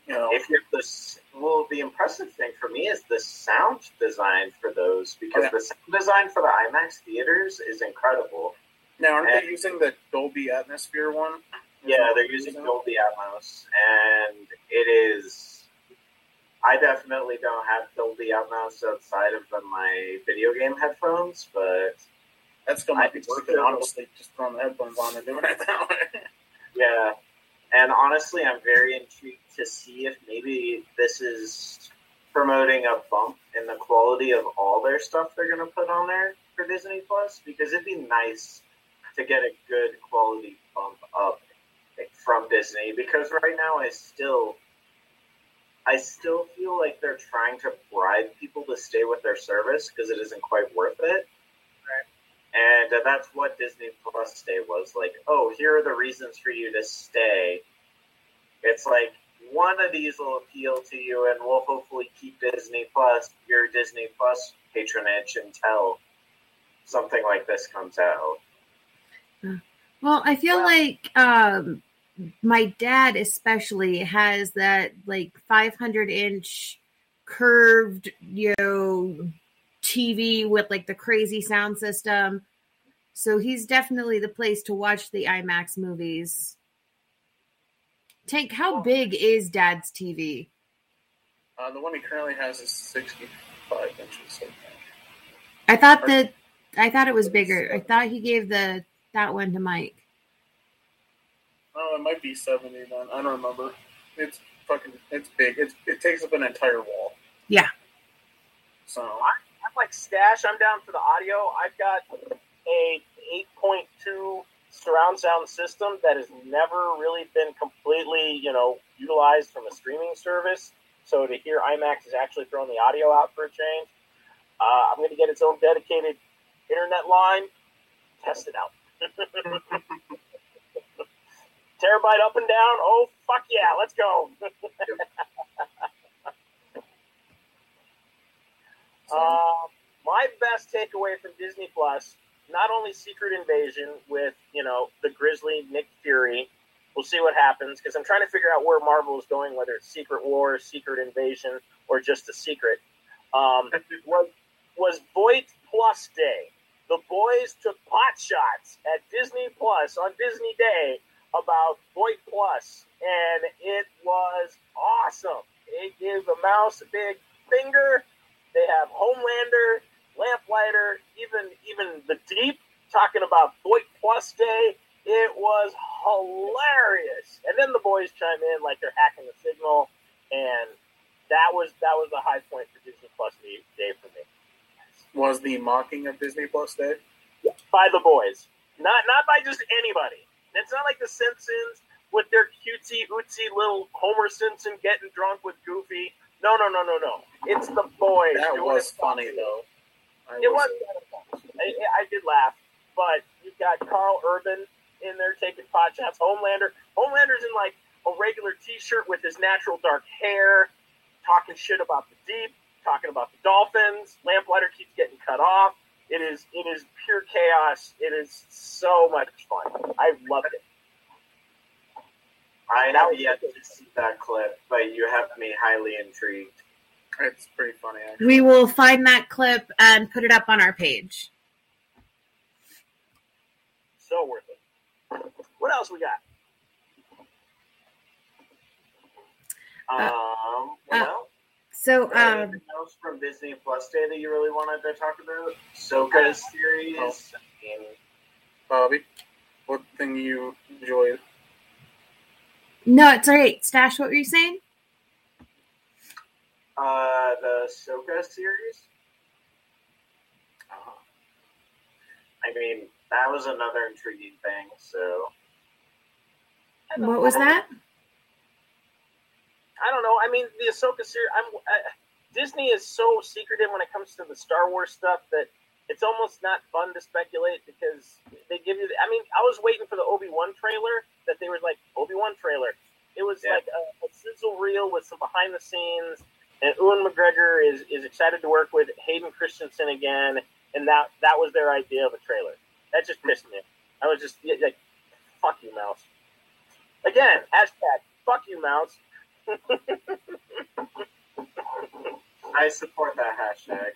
you know, If you're this, well, the impressive thing for me is the sound design for those because oh, Yeah. the sound design for the IMAX theaters is incredible. Now aren't they using the Dolby Atmosphere one? Yeah, they're using Dolby Atmos, and it is. I definitely don't have Dolby Atmos outside of my video game headphones, but that's gonna be working. Honestly, just throwing the headphones on and doing it that way. yeah. And honestly, I'm very intrigued to see if maybe this is promoting a bump in the quality of all their stuff they're going to put on there for Disney Plus, because it'd be nice to get a good quality bump up from Disney. Because right now, I still, I still feel like they're trying to bribe people to stay with their service because it isn't quite worth it. And uh, that's what Disney Plus Day was like. Oh, here are the reasons for you to stay. It's like one of these will appeal to you, and we'll hopefully keep Disney Plus, your Disney Plus patronage until something like this comes out. Well, I feel like um, my dad especially has that like 500 inch curved, you know, TV with like the crazy sound system. So he's definitely the place to watch the IMAX movies. Tank, how big is dad's TV? Uh, the one he currently has is 65 inches. I think. I thought that I thought it was bigger. I thought he gave the that one to Mike. Oh, it might be 70 then. I don't remember. It's fucking. It's big. It's it takes up an entire wall. Yeah. So I'm like Stash. I'm down for the audio. I've got a 8.2 surround sound system that has never really been completely, you know, utilized from a streaming service. So to hear IMAX is actually throwing the audio out for a change. Uh, I'm going to get its own dedicated internet line. Test it out. Terabyte up and down. Oh fuck yeah, let's go. Uh, my best takeaway from Disney Plus, not only Secret Invasion with you know the Grizzly Nick Fury. We'll see what happens because I'm trying to figure out where Marvel is going, whether it's Secret War, Secret Invasion, or just a secret. Um, was was Vought Plus Day. The boys took pot shots at Disney Plus on Disney Day about Vought Plus, and it was awesome. It gave the mouse a big finger. They have Homelander, Lamplighter, even even the Deep talking about Vought Plus Day. It was hilarious. And then the boys chime in like they're hacking the signal, and that was that was the high point for Disney Plus Day for me. Was the mocking of Disney Plus Day. By the boys, not not by just anybody. It's not like the Simpsons with their cutesy ootsy little Homer Simpson getting drunk with Goofy. No, no, no, no, no. It's the boys. That was funny though. I It was. I, I did laugh, but you've got Karl Urban in there taking pot shots. Homelander. Homelander's in like a regular T-shirt with his natural dark hair, talking shit about the deep, talking about the dolphins. Lamplighter keeps getting cut off. It is it is pure chaos. It is so much fun. I loved it. I have yet to see that clip, but you have me highly intrigued. It's pretty funny. Actually. We will find that clip and put it up on our page. So worth it. What else we got? Uh, Um, well, So, um, anything else from Disney Plus Day that you really wanted to talk about? Soka's series. Oh. Bobby, what thing you enjoyed? no, it's all right. Stash, what were you saying? uh, the Soka series. Uh, I mean, that was another intriguing thing. So What was that? I don't know. I mean, the Ahsoka series. I'm uh, Disney is so secretive when it comes to the Star Wars stuff that it's almost not fun to speculate because they give you. The, I mean, I was waiting for the Obi Wan trailer that they were like Obi Wan trailer. It was Yeah. like a, a sizzle reel with some behind the scenes, and Ewan McGregor is is excited to work with Hayden Christensen again, and that that was their idea of a trailer. That just pissed me. I was just like, fuck you, mouse. Again, hashtag fuck you, mouse. I support that hashtag.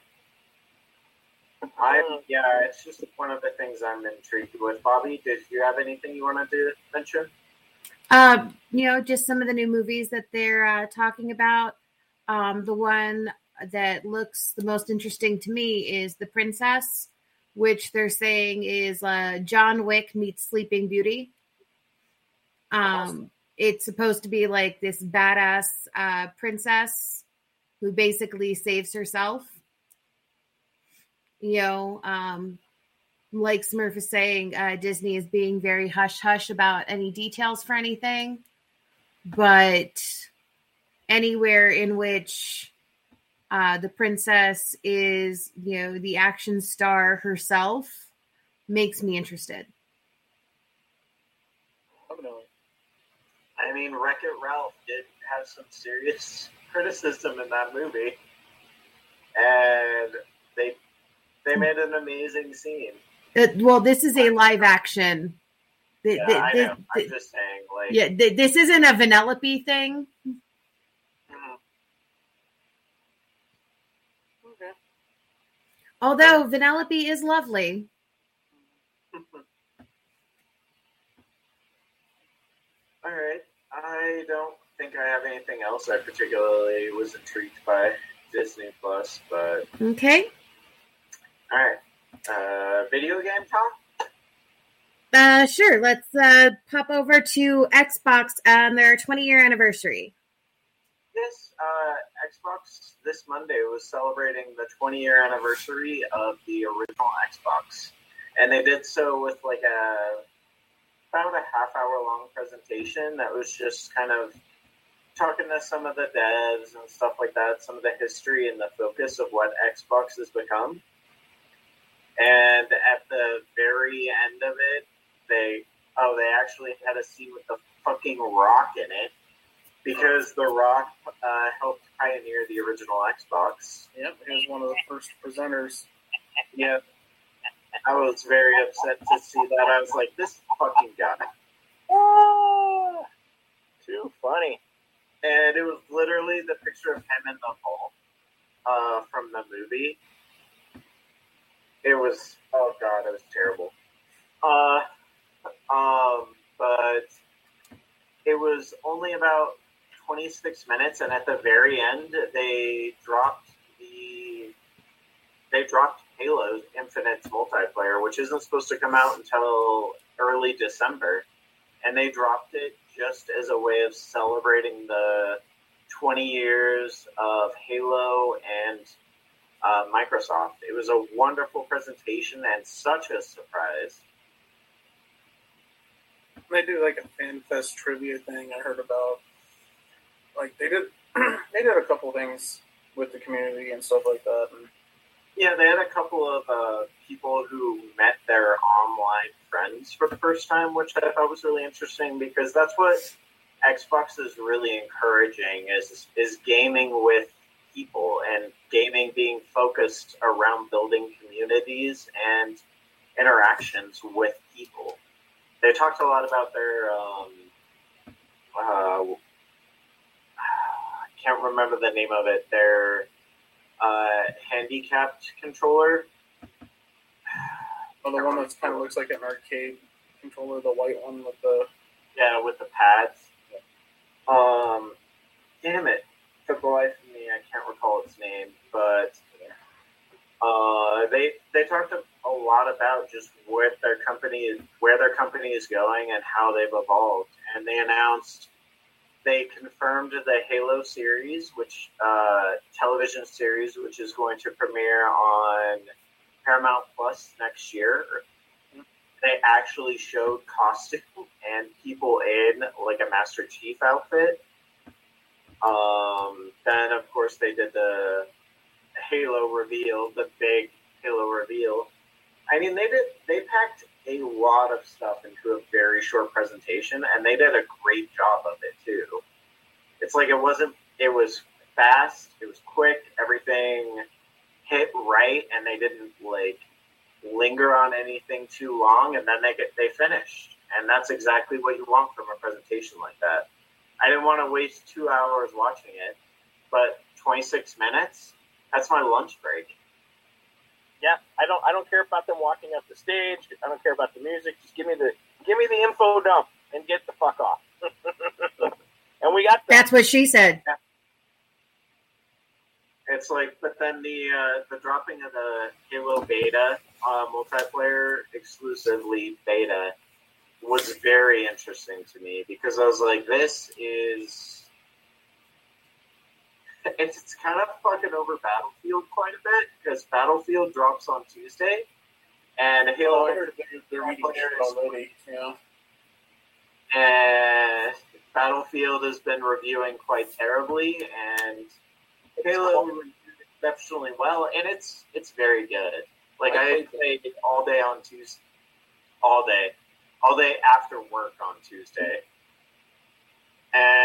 I'm yeah, it's just one of the things I'm intrigued with. Bobby, did you have anything you wanted to mention? Um, you know, just some of the new movies that they're uh, talking about. Um, the one that looks the most interesting to me is The Princess, which they're saying is uh, John Wick meets Sleeping Beauty. Um, it's supposed to be like this badass uh, princess who basically saves herself. You know, um, like Smurf is saying, uh, Disney is being very hush hush about any details for anything, but anywhere in which uh, the princess is, you know, the action star herself makes me interested. Definitely. I mean, Wreck It Ralph did have some serious criticism in that movie, and they they made an amazing scene. Uh, well, this is a live action. Th- Yeah, th- I know. th- I'm just saying, like, yeah, th- this isn't a Vanellope thing. mhm. Okay. Although Vanellope is lovely. All right. I don't think I have anything else I particularly was intrigued by Disney Plus, but Okay. all right. Uh, video game talk. Uh, sure. Let's uh, pop over to Xbox on their 20 year anniversary. Yes, uh, Xbox this Monday was celebrating the 20 year anniversary of the original Xbox, and they did so with like a about a half hour long presentation that was just kind of talking to some of the devs and stuff like that, some of the history and the focus of what Xbox has become. And at the very end of it, they oh they actually had a scene with the fucking Rock in it because The Rock uh, helped pioneer the original Xbox. Yep, he was one of the first presenters. Yeah, I was very upset to see that. I was like, this fucking guy. Ah, too funny. And it was literally the picture of him in the hall uh, from the movie. It was, oh god, it was terrible. Uh, um, but it was only about 26 minutes, and at the very end, they dropped the they dropped Halo Infinite's multiplayer, which isn't supposed to come out until early December, and they dropped it just as a way of celebrating the 20 years of Halo and uh, Microsoft. It was a wonderful presentation and such a surprise. They do like a fan fest trivia thing I heard about. Like they did, they did a couple things with the community and stuff like that. And Yeah, they had a couple of uh, people who met their online friends for the first time, which I thought was really interesting because that's what Xbox is really encouraging is is gaming with people and gaming being focused around building communities and interactions with people. They talked a lot about their um, uh, I can't remember the name of it. Their uh, handicapped controller. oh, the one that kind of looks like an arcade controller, the white one with the Yeah, with the pads. Um, damn it, took the life of me. I can't recall its name, but uh, they they talked a lot about just what their company is, where their company is going, and how they've evolved. And they announced they confirmed the Halo series, which uh, television series, which is going to premiere on Paramount Plus next year. They actually showed costume and people in like a Master Chief outfit. Um, then, of course, they did the Halo reveal, the big Halo reveal. I mean, they did they packed a lot of stuff into a very short presentation, and they did a great job of it too. It's like it wasn't. It was fast. It was quick. Everything hit right, and they didn't like linger on anything too long, and then they get they finished. And that's exactly what you want from a presentation like that. I didn't want to waste two hours watching it, but 26 minutes, that's my lunch break. Yeah, I don't I don't care about them walking up the stage. I don't care about the music. Just give me the give me the info dump and get the fuck off. and we got that. That's what she said. It's like, but then the uh, the dropping of the Halo beta uh, multiplayer exclusively beta was very interesting to me because I was like, this is it's, it's kind of fucking over Battlefield quite a bit because Battlefield drops on Tuesday and Halo Oh, I they're, they're already. Yeah. and Battlefield has been reviewing quite terribly, and Halo reviewed exceptionally well, and it's it's very good. Like I played it all day on Tuesday, all day, all day after work on Tuesday, and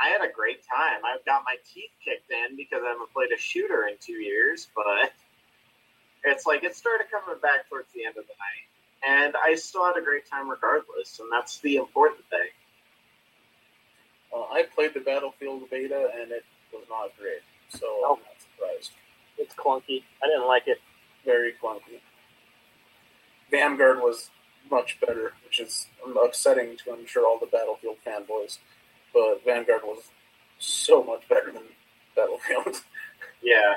I had a great time. I've got my teeth kicked in because I haven't played a shooter in two years, but it's like it started coming back towards the end of the night, and I still had a great time regardless, and that's the important thing. Uh, I played the Battlefield beta and it was not great, so Oh. I'm not surprised. It's clunky. I didn't like it. Very clunky. Vanguard was much better, which is upsetting to I'm sure all the Battlefield fanboys. But Vanguard was so much better than Battlefield. Yeah.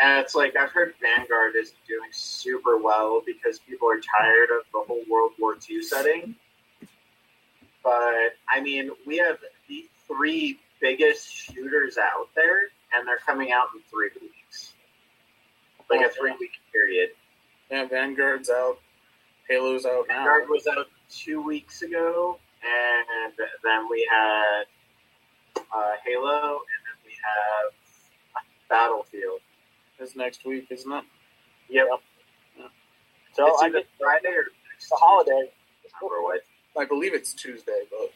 And it's like I've heard Vanguard is doing super well because people are tired of the whole World War II setting. But I mean, we have the three biggest shooters out there, and they're coming out in three weeks, like a three-week period. yeah, Vanguard's out. Halo's out now. Vanguard was out two weeks ago, and then we had uh, Halo, and then we have Battlefield. Is next week, isn't it? Yep. So it's I either Friday or next the holiday. I believe it's Tuesday, but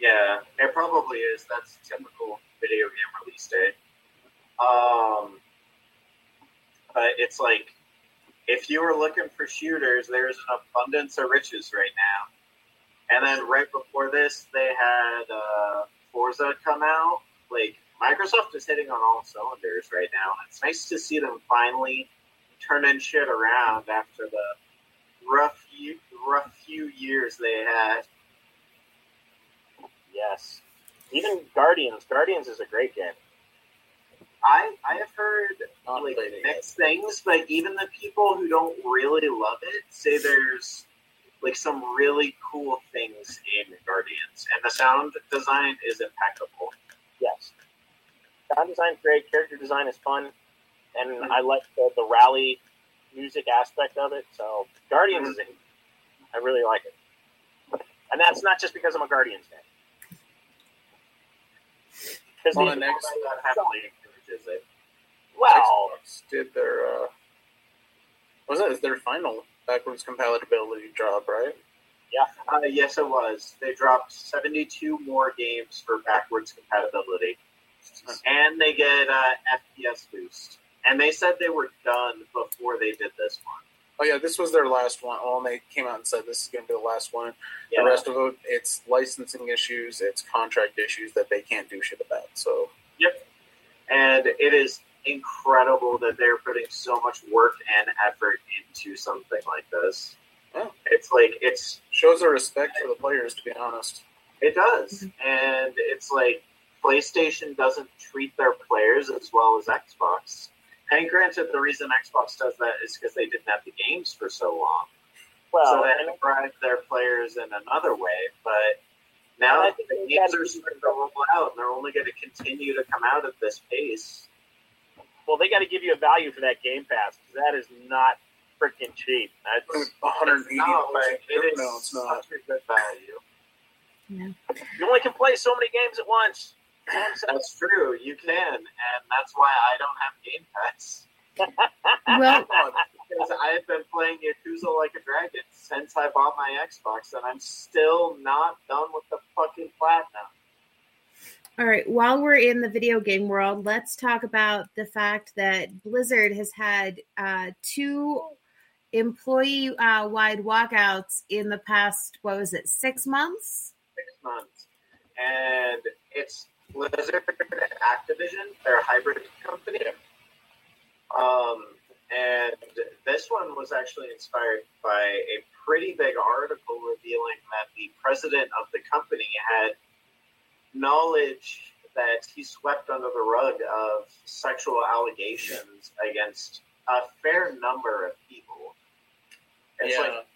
Yeah, it probably is. That's typical video game release day. Um, but it's like if you were looking for shooters, there's an abundance of riches right now. And then right before this, they had uh, Forza come out. Like Microsoft is hitting on all cylinders right now. And it's nice to see them finally turning shit around after the rough, ye- rough few years they had. Yes. Even Guardians. Guardians is a great game. I I have heard not like played it yet. mixed things, but even the people who don't really love it say there's like some really cool things in Guardians, and the sound design is impeccable. Yes. Sound design's great. Character design is fun, and I like the, the rally music aspect of it. So Guardians is a, I really like it, and that's not just because I'm a Guardians fan. Because On the- next, That heavily encourages it. well, did their uh, was that their final backwards compatibility drop, right? Yeah. Uh, yes, it was. They dropped 72 more games for backwards compatibility, and they get uh, FPS boost. And they said they were done before they did this one. Oh yeah, this was their last one. And they came out and said this is going to be the last one. Yeah. The rest of it, it's licensing issues, it's contract issues that they can't do shit about. So Yep. And it is incredible that they're putting so much work and effort into something like this. Yeah. It's like it's shows a respect for the players, to be honest. it does, and it's like PlayStation doesn't treat their players as well as Xbox. And granted, the reason Xbox does that is because they didn't have the games for so long. Well, so they had and to drive their players in another way. But now I the think they games are starting to roll out, and they're only going to continue to come out at this pace. Well, they got to give you a value for that Game Pass because that is not freaking cheap. That's, 180 No, but it is No, it's not. such a good value. you only can play so many games at once. That's true. You can, and that's why I don't have Game Pass. Well, Because I've been playing Yakuza Like a Dragon since I bought my Xbox, and I'm still not done with the fucking platinum. All right. While we're in the video game world, let's talk about the fact that Blizzard has had uh, two employee-wide walkouts in the past. What was it? Six months. Six months. And it's Blizzard and Activision, they're a hybrid company. Um, and this one was actually inspired by a pretty big article revealing that the president of the company had knowledge that he swept under the rug of sexual allegations against a fair number of people. It's yeah. like,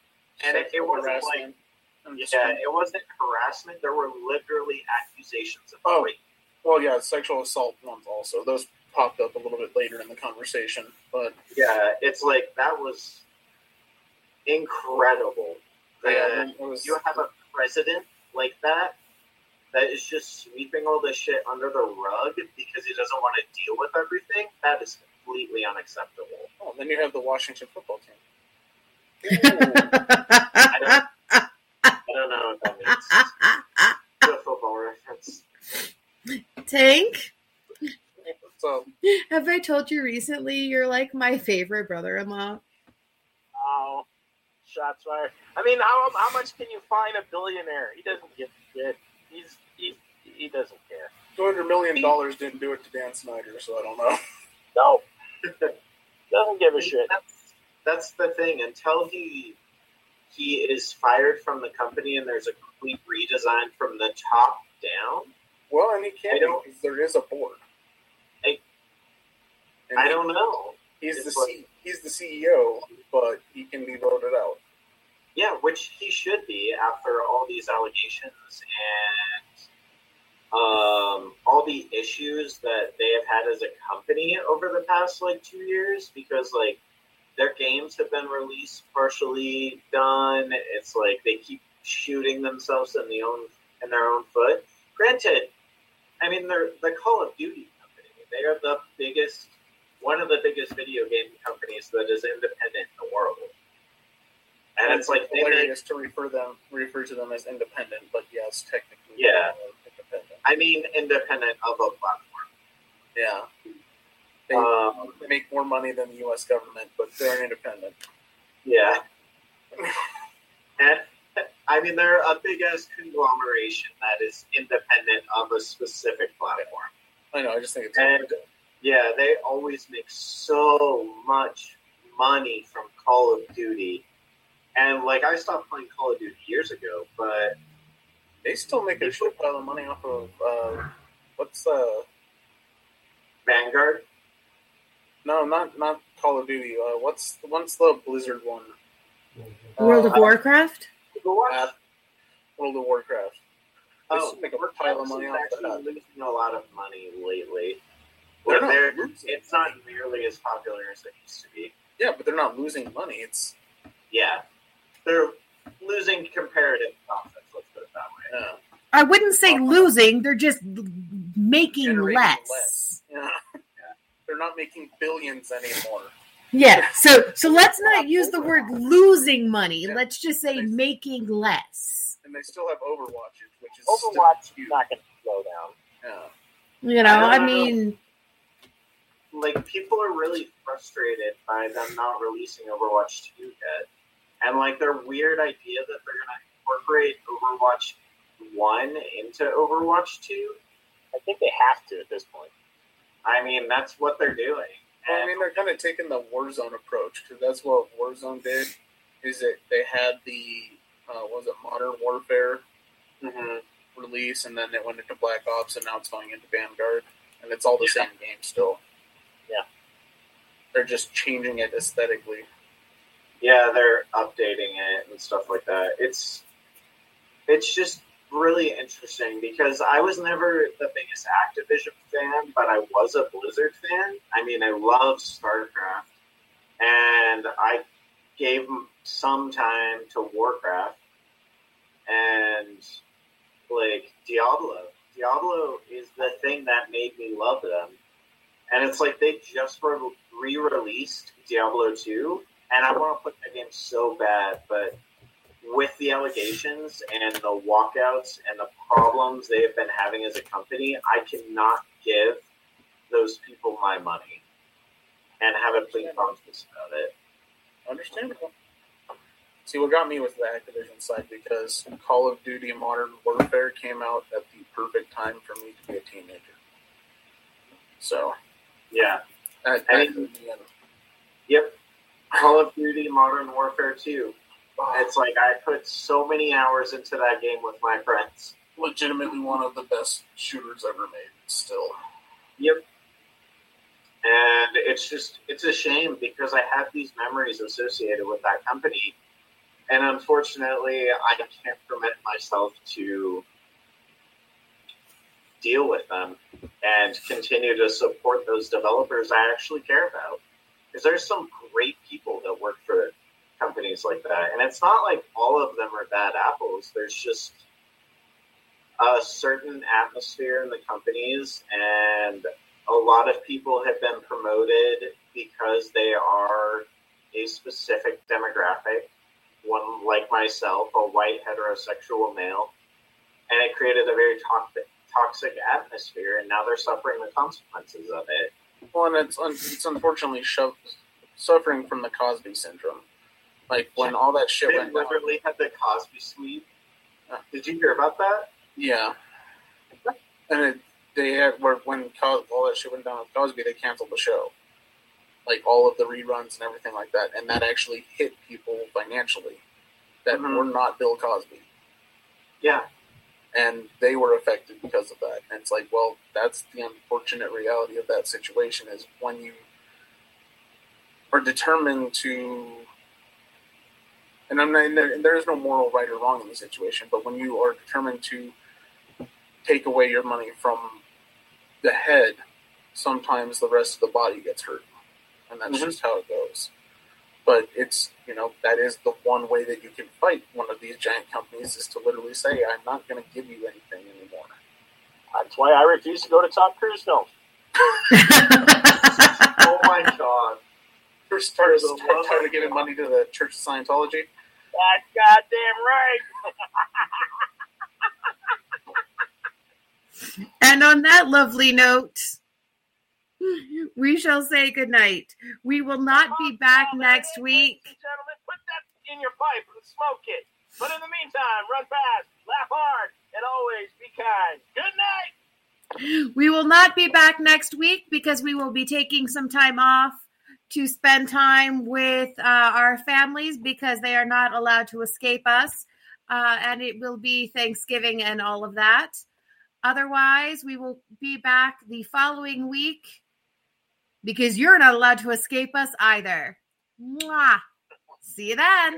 and it, it wasn't like, Harassment. I'm just- yeah, it wasn't harassment. There were literally accusations of Oh. rape. Well, yeah, sexual assault ones also. Those popped up a little bit later in the conversation, but Yeah, it's like that was incredible. yeah, That was, you have a president like that that is just sweeping all this shit under the rug because he doesn't want to deal with everything. That is completely unacceptable. oh, then you have the Washington football team. I don't, I don't know what that means. The football reference. Tank, So have I told you recently you're like my favorite brother-in-law? Oh, shots fired. I mean, how how much can you find a billionaire? He doesn't give a shit. He's he he doesn't care. two hundred million dollars didn't do it to Dan Snyder, so I don't know. No, doesn't give a shit. That's, that's the thing. Until he he is fired from the company and there's a complete redesign from the top down. Well, and he can't don't- because there is a board. I- And I don't know. He's the like- C, he's the CEO, but he can be voted out. Yeah, which he should be after all these allegations and um, all the issues that they have had as a company over the past like two years. Because like their games have been released partially done. It's like they keep shooting themselves in the own in their own foot. Granted, I mean they're the Call of Duty company. They are the biggest, one of the biggest video game companies that is independent in the world. And it's like they hilarious to refer them refer to them as independent, but yes, technically, Yeah. independent. I mean, independent of a platform. Yeah, they, Um, they make more money than the U.S. government, but they're independent. yeah. And I mean, they're a big ass conglomeration that is independent of a specific platform. I know. I just think it's And yeah, they always make so much money from Call of Duty. And like, I stopped playing Call of Duty years ago, but they still make a shit pile of money off of uh, what's uh Vanguard, no not not Call of Duty. Uh, what's what's the Blizzard one? World of Uh, Warcraft? Uh, World of Warcraft. They Oh, still make a pile of money off that. losing a lot of money lately. They're Where they're, it's not nearly as popular as it used to be. Yeah, but they're not losing money. It's Yeah, they're losing comparative profits. Let's put it that way. yeah, I wouldn't say uh-huh. losing; they're just making less. less. yeah. they're not making billions anymore. Yeah. So so let's not use the word losing money. Let's just say making less. And they still have Overwatch, which is Overwatch still is not going to slow down. Yeah. You know, I I don't know. mean, Like people are really frustrated by them not releasing Overwatch 2 yet, and like their weird idea that they're gonna incorporate Overwatch 1 into Overwatch 2. I think they have to at this point. I mean, that's what they're doing. Well, I mean, they're kind of taking the Warzone approach because that's what Warzone did. Is that they had the uh, was it Modern Warfare, Mhm. release, and then it went into Black Ops, and now it's going into Vanguard, and it's all the Yeah. same game still. Yeah. they're just changing it aesthetically. Yeah, they're updating it and stuff like that. It's it's just really interesting because I was never the biggest Activision fan, but I was a Blizzard fan. I mean, I love StarCraft, and I gave some time to Warcraft and like Diablo. Diablo is the thing that made me love them. And it's like they just re released Diablo 2, and I want to put that game so bad, but with the allegations and the walkouts and the problems they have been having as a company, I cannot give those people my money and have a clean conscience about it. Understandable. See, what got me was the Activision side because Call of Duty Modern Warfare came out at the perfect time for me to be a teenager. So, Yeah. at, I at mean- the end, Yep. Call of Duty Modern Warfare 2. It's like I put so many hours into that game with my friends. legitimately one of the best shooters ever made. Still, Yep. And it's just, it's a shame because I have these memories associated with that company. And unfortunately, I can't permit myself to deal with them and continue to support those developers I actually care about. Because there's some great people that work for companies like that. And it's not like all of them are bad apples. There's just a certain atmosphere in the companies and a lot of people have been promoted because they are a specific demographic one like myself a white heterosexual male and it created a very toxic toxic atmosphere and now they're suffering the consequences of it well, and it's it's unfortunately shoved, suffering from the Cosby syndrome. Like when all that shit they went down. literally had the cosby sweep did you hear about that Yeah, and it, they had where when Cos- all that shit went down with Cosby, they canceled the show, like all of the reruns and everything like that, and that actually hit people financially that Mhm. were not Bill Cosby, yeah and they were affected because of that. And it's like, well, that's the unfortunate reality of that situation is when you are determined to. And I'm not, there, and there is no moral right or wrong in the situation, but when you are determined to take away your money from the head, sometimes the rest of the body gets hurt, and that's Mhm. just how it goes. But it's you know that is the one way that you can fight one of these giant companies is to literally say, "I'm not going to give you anything anymore." That's why I refuse to go to Tom Cruise films. oh my god First, started, For the love started of giving money to the Church of Scientology. That's goddamn right. and on that lovely note, we shall say goodnight. We will not be back next week. Gentlemen, put that in your pipe and smoke it. But in the meantime, run fast, laugh hard, and always be kind. Good night. We will not be back next week because we will be taking some time off to spend time with uh, our families because they are not allowed to escape us. Uh, and it will be Thanksgiving and all of that. Otherwise, we will be back the following week because you're not allowed to escape us either. Mwah. See you then.